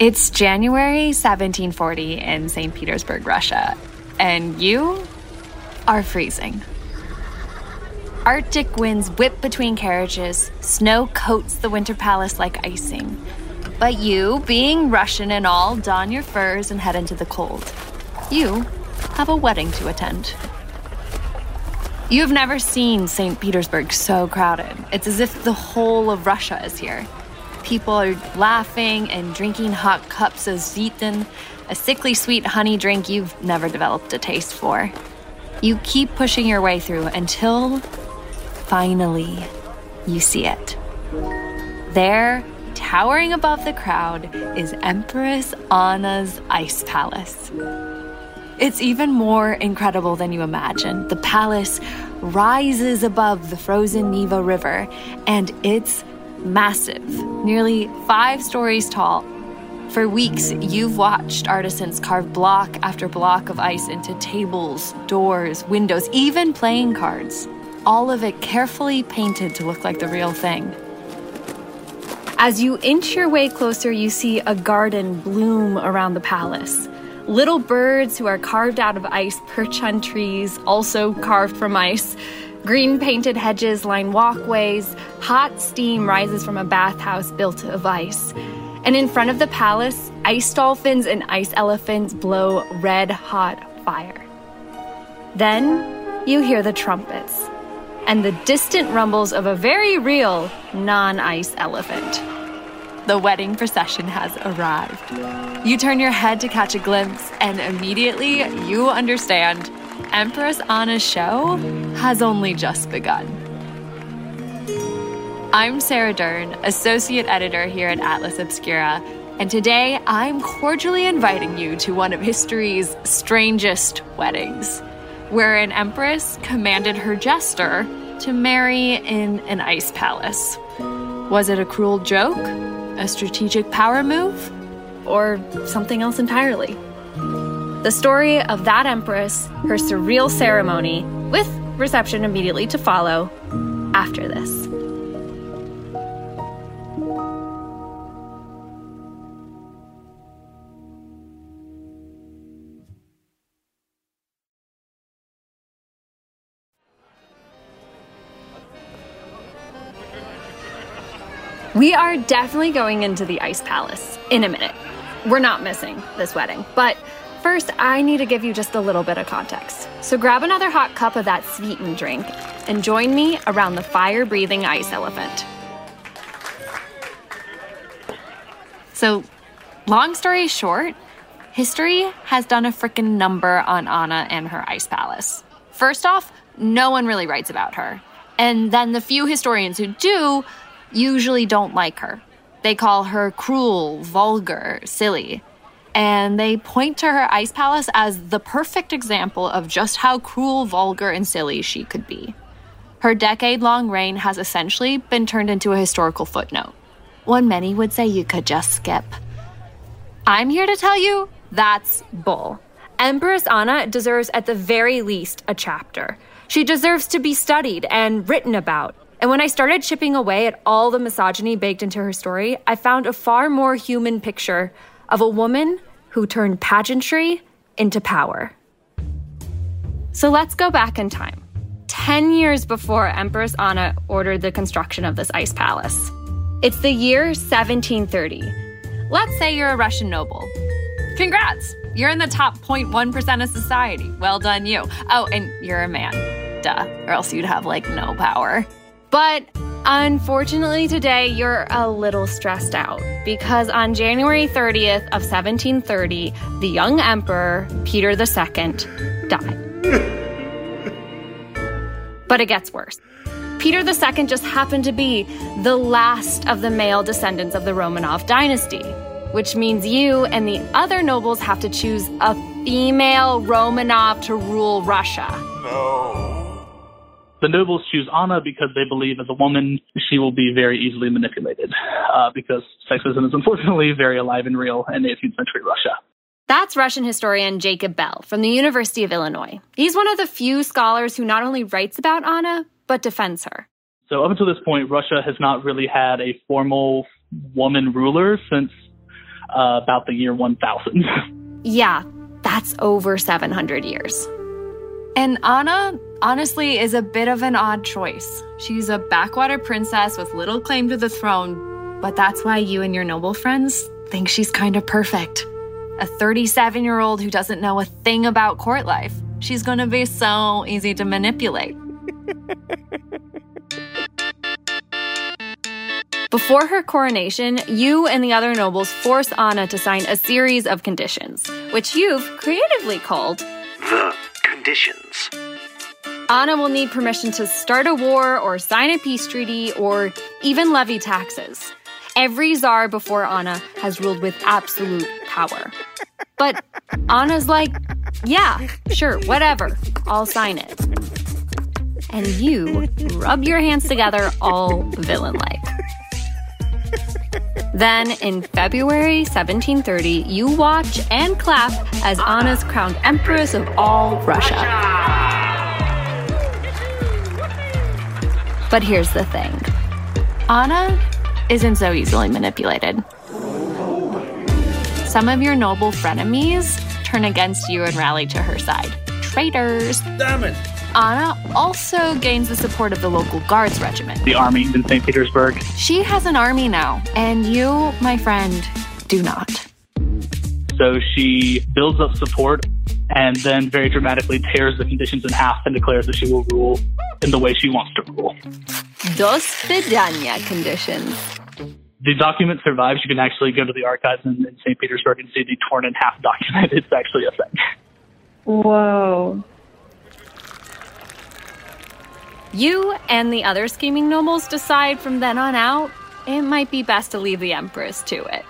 It's January 1740 in St. Petersburg, Russia, and you are freezing. Arctic winds whip between carriages, snow coats the winter palace like icing. But you, being Russian and all, don your furs and head into the cold. You have a wedding to attend. You have never seen St. Petersburg so crowded. It's as if the whole of Russia is here. People are laughing and drinking hot cups of sbiten, a sickly sweet honey drink you've never developed a taste for. You keep pushing your way through until finally you see it. There, towering above the crowd, is Empress Anna's ice palace. It's even more incredible than you imagine. The palace rises above the frozen Neva River, and it's massive, nearly five stories tall. For weeks, you've watched artisans carve block after block of ice into tables, doors, windows, even playing cards. All of it carefully painted to look like the real thing. As you inch your way closer, you see a garden bloom around the palace. Little birds who are carved out of ice perch on trees, also carved from ice. Green painted hedges line walkways. Hot steam rises from a bathhouse built of ice. And in front of the palace, ice dolphins and ice elephants blow red hot fire. Then you hear the trumpets and the distant rumbles of a very real non ice elephant. The wedding procession has arrived. You turn your head to catch a glimpse, and immediately you understand Empress Anna's show has only just begun. I'm Sarah Durn, Associate Editor here at Atlas Obscura, and today I'm cordially inviting you to one of history's strangest weddings, where an empress commanded her jester to marry in an ice palace. Was it a cruel joke? A strategic power move? Or something else entirely? The story of that empress, her surreal ceremony, with reception immediately to follow, after this. We are definitely going into the Ice Palace in a minute. We're not missing this wedding, but first I need to give you just a little bit of context. So grab another hot cup of that sweetened drink and join me around the fire breathing ice elephant. So, long story short, history has done a freaking number on Anna and her ice palace. First off, no one really writes about her. And then the few historians who do usually don't like her. They call her cruel, vulgar, silly. And they point to her ice palace as the perfect example of just how cruel, vulgar, and silly she could be. Her decade long reign has essentially been turned into a historical footnote, one many would say you could just skip. I'm here to tell you that's bull. Empress Anna deserves, at the very least, a chapter. She deserves to be studied and written about. And when I started chipping away at all the misogyny baked into her story, I found a far more human picture of a woman who turned pageantry into power. So let's go back in time. 10 years before Empress Anna ordered the construction of this ice palace. It's the year 1730. Let's say you're a Russian noble. Congrats! You're in the top 0.1% of society. Well done, you. Oh, and you're a man. Duh. Or else you'd have like no power. But unfortunately, today you're a little stressed out because on January 30th of 1730, the young emperor, Peter II, died. but it gets worse. Peter II just happened to be the last of the male descendants of the Romanov dynasty, which means you and the other nobles have to choose a female Romanov to rule Russia. No. The nobles choose Anna because they believe as a woman she will be very easily manipulated, uh, because sexism is unfortunately very alive and real in 18th century Russia. That's Russian historian Jacob Bell from the University of Illinois. He's one of the few scholars who not only writes about Anna, but defends her. So, up until this point, Russia has not really had a formal woman ruler since uh, about the year 1000. yeah, that's over 700 years. And Anna, honestly, is a bit of an odd choice. She's a backwater princess with little claim to the throne, but that's why you and your noble friends think she's kind of perfect. A 37 year old who doesn't know a thing about court life. She's gonna be so easy to manipulate. Before her coronation, you and the other nobles force Anna to sign a series of conditions, which you've creatively called the conditions. Anna will need permission to start a war or sign a peace treaty or even levy taxes. Every czar before Anna has ruled with absolute power. But Anna's like, yeah, sure, whatever, I'll sign it. And you rub your hands together all villain like. Then, in February 1730, you watch and clap as Anna's crowned Empress of all Russia. But here's the thing Anna isn't so easily manipulated. Some of your noble frenemies turn against you and rally to her side. Traitors. Damn it! Anna also gains the support of the local guards regiment. The army in St. Petersburg. She has an army now, and you, my friend, do not. So she builds up support and then very dramatically tears the conditions in half and declares that she will rule in the way she wants to rule. Dos Vidania conditions. The document survives. You can actually go to the archives in, in St. Petersburg and see the torn in half document. It's actually a thing. Whoa. You and the other scheming nobles decide from then on out it might be best to leave the Empress to it.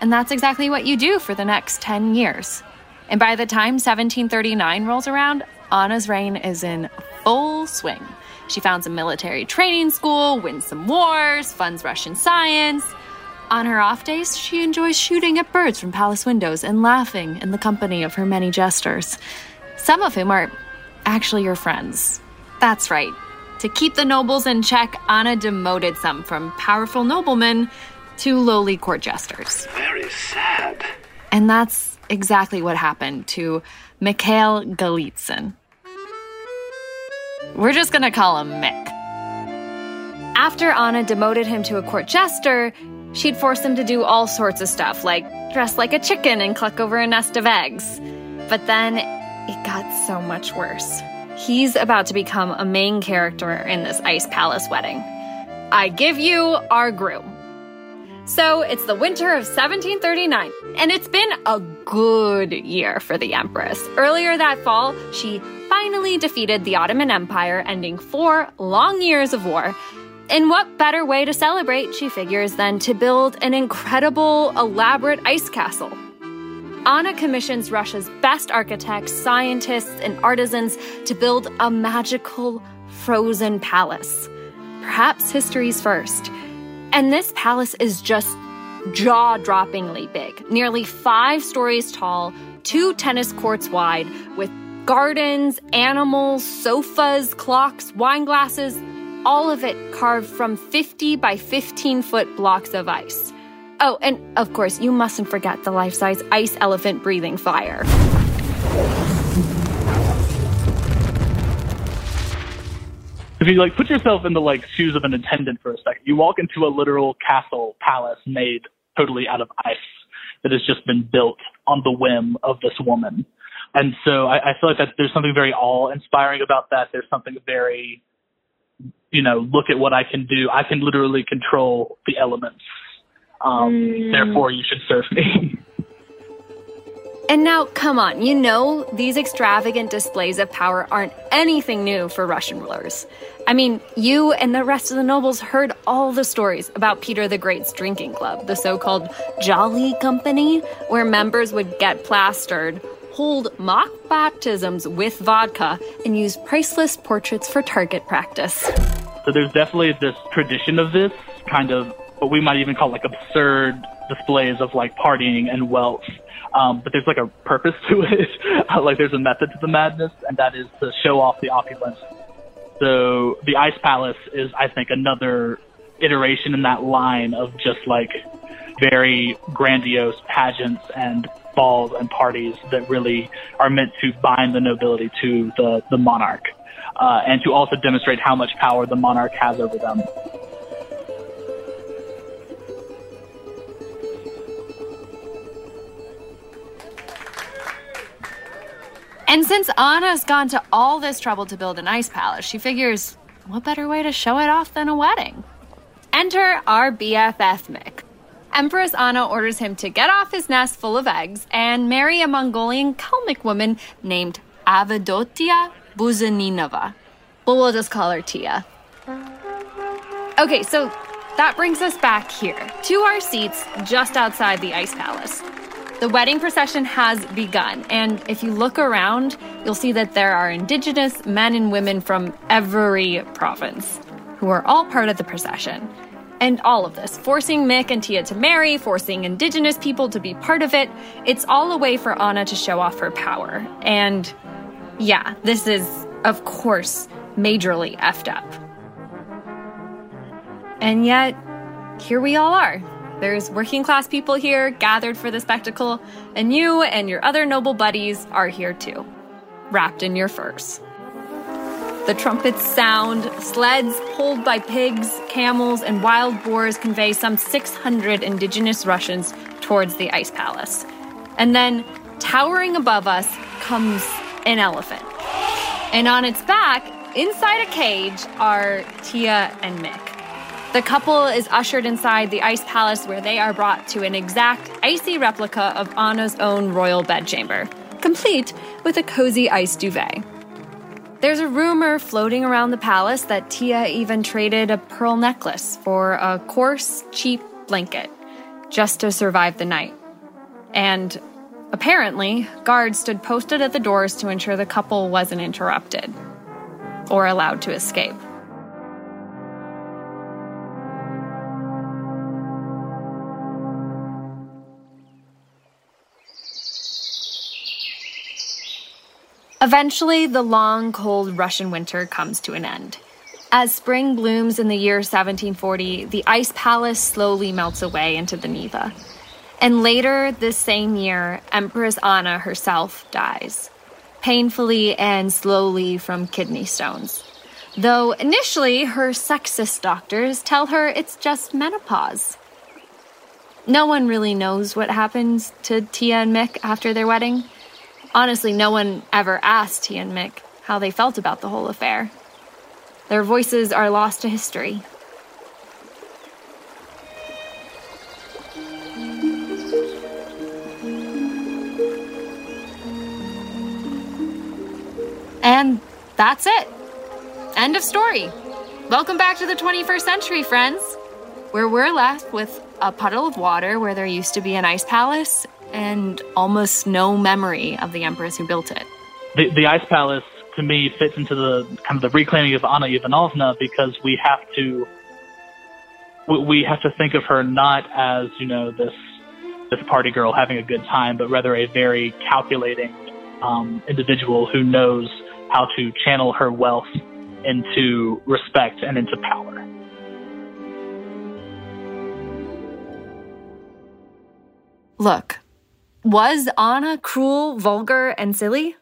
And that's exactly what you do for the next 10 years. And by the time 1739 rolls around, Anna's reign is in full swing. She founds a military training school, wins some wars, funds Russian science. On her off days, she enjoys shooting at birds from palace windows and laughing in the company of her many jesters, some of whom are actually your friends. That's right, to keep the nobles in check, Anna demoted some from powerful noblemen to lowly court jesters. Very sad. And that's exactly what happened to Mikhail Golitsyn. We're just gonna call him Mick. After Anna demoted him to a court jester, she'd force him to do all sorts of stuff, like dress like a chicken and cluck over a nest of eggs. But then it got so much worse. He's about to become a main character in this Ice Palace wedding. I give you our groom. So it's the winter of 1739, and it's been a good year for the Empress. Earlier that fall, she finally defeated the Ottoman Empire, ending four long years of war. And what better way to celebrate, she figures, than to build an incredible, elaborate ice castle? Anna commissions Russia's best architects, scientists, and artisans to build a magical frozen palace. Perhaps history's first. And this palace is just jaw droppingly big, nearly five stories tall, two tennis courts wide, with gardens, animals, sofas, clocks, wine glasses, all of it carved from 50 by 15 foot blocks of ice. Oh, and of course, you mustn't forget the life size ice elephant breathing fire. If you like put yourself in the like shoes of an attendant for a second, you walk into a literal castle palace made totally out of ice that has just been built on the whim of this woman. And so I, I feel like that there's something very awe-inspiring about that. There's something very, you know, look at what I can do. I can literally control the elements um, mm. Therefore, you should serve me. And now, come on, you know these extravagant displays of power aren't anything new for Russian rulers. I mean, you and the rest of the nobles heard all the stories about Peter the Great's drinking club, the so called Jolly Company, where members would get plastered, hold mock baptisms with vodka, and use priceless portraits for target practice. So there's definitely this tradition of this kind of what we might even call like absurd displays of like partying and wealth. Um, but there's like a purpose to it. like there's a method to the madness, and that is to show off the opulence. So the Ice Palace is, I think, another iteration in that line of just like very grandiose pageants and balls and parties that really are meant to bind the nobility to the, the monarch uh, and to also demonstrate how much power the monarch has over them. And since Anna's gone to all this trouble to build an ice palace, she figures what better way to show it off than a wedding? Enter our BFF Mick. Empress Anna orders him to get off his nest full of eggs and marry a Mongolian Kalmyk woman named Avadotia Buzheninova. Well, we'll just call her Tia. Okay, so that brings us back here to our seats just outside the Ice Palace. The wedding procession has begun, and if you look around, you'll see that there are indigenous men and women from every province who are all part of the procession. And all of this, forcing Mick and Tia to marry, forcing indigenous people to be part of it, it's all a way for Anna to show off her power. And yeah, this is, of course, majorly effed up. And yet, here we all are. There's working class people here gathered for the spectacle, and you and your other noble buddies are here too, wrapped in your furs. The trumpets sound, sleds pulled by pigs, camels, and wild boars convey some 600 indigenous Russians towards the ice palace. And then, towering above us, comes an elephant. And on its back, inside a cage, are Tia and Mick. The couple is ushered inside the ice palace where they are brought to an exact icy replica of Anna's own royal bedchamber, complete with a cozy ice duvet. There's a rumor floating around the palace that Tia even traded a pearl necklace for a coarse, cheap blanket just to survive the night. And apparently, guards stood posted at the doors to ensure the couple wasn't interrupted or allowed to escape. Eventually, the long, cold Russian winter comes to an end. As spring blooms in the year 1740, the ice palace slowly melts away into the Neva. And later this same year, Empress Anna herself dies, painfully and slowly from kidney stones. Though initially her sexist doctors tell her it's just menopause. No one really knows what happens to Tia and Mick after their wedding. Honestly, no one ever asked he and Mick how they felt about the whole affair. Their voices are lost to history. And that's it. End of story. Welcome back to the 21st century, friends, where we're left with a puddle of water where there used to be an ice palace and almost no memory of the empress who built it. The, the ice palace, to me, fits into the kind of the reclaiming of Anna Ivanovna because we have to we have to think of her not as you know this this party girl having a good time, but rather a very calculating um, individual who knows how to channel her wealth into respect and into power. Look, was Anna cruel, vulgar, and silly?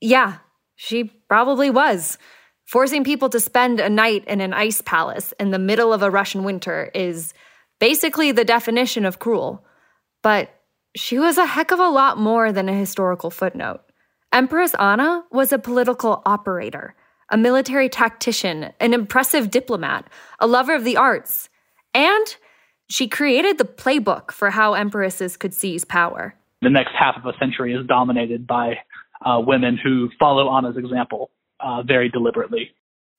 Yeah, she probably was. Forcing people to spend a night in an ice palace in the middle of a Russian winter is basically the definition of cruel. But she was a heck of a lot more than a historical footnote. Empress Anna was a political operator, a military tactician, an impressive diplomat, a lover of the arts, and she created the playbook for how empresses could seize power the next half of a century is dominated by uh, women who follow Anna's example uh, very deliberately.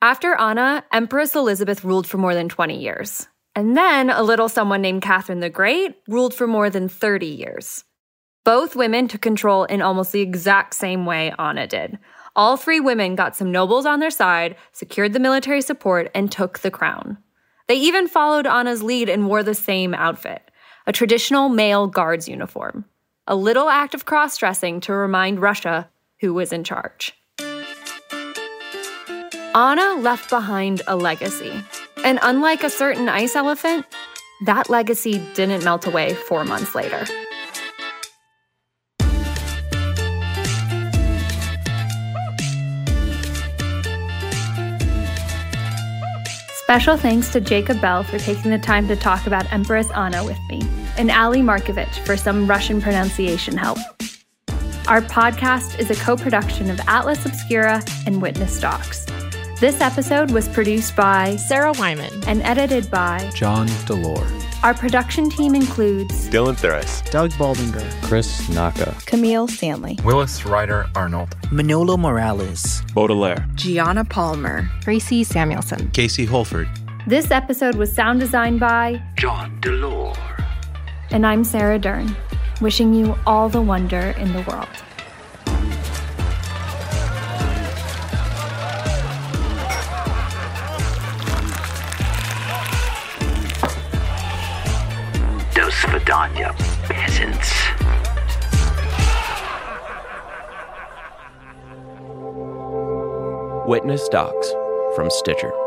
After Anna, Empress Elizabeth ruled for more than 20 years. And then a little someone named Catherine the Great ruled for more than 30 years. Both women took control in almost the exact same way Anna did. All three women got some nobles on their side, secured the military support, and took the crown. They even followed Anna's lead and wore the same outfit a traditional male guards uniform a little act of cross dressing to remind Russia who was in charge. Anna left behind a legacy And unlike a certain ice elephant, that legacy didn't melt away four months later. Special thanks to Jacob Bell for taking the time to talk about Empress Anna with me, and Ali Markovich for some Russian pronunciation help. Our podcast is a co production of Atlas Obscura and Witness Docs. This episode was produced by Sarah Wyman and edited by John Delore. Our production team includes Dylan Thuras, Doug Baldinger, Chris Naka, Camille Stanley, Willis Ryder Arnold, Manolo Morales, Baudelaire, Gianna Palmer, Tracy Samuelson, Casey Holford. This episode was sound designed by John Delore. And I'm Sarah Durn, wishing you all the wonder in the world. Witness Docs from Stitcher.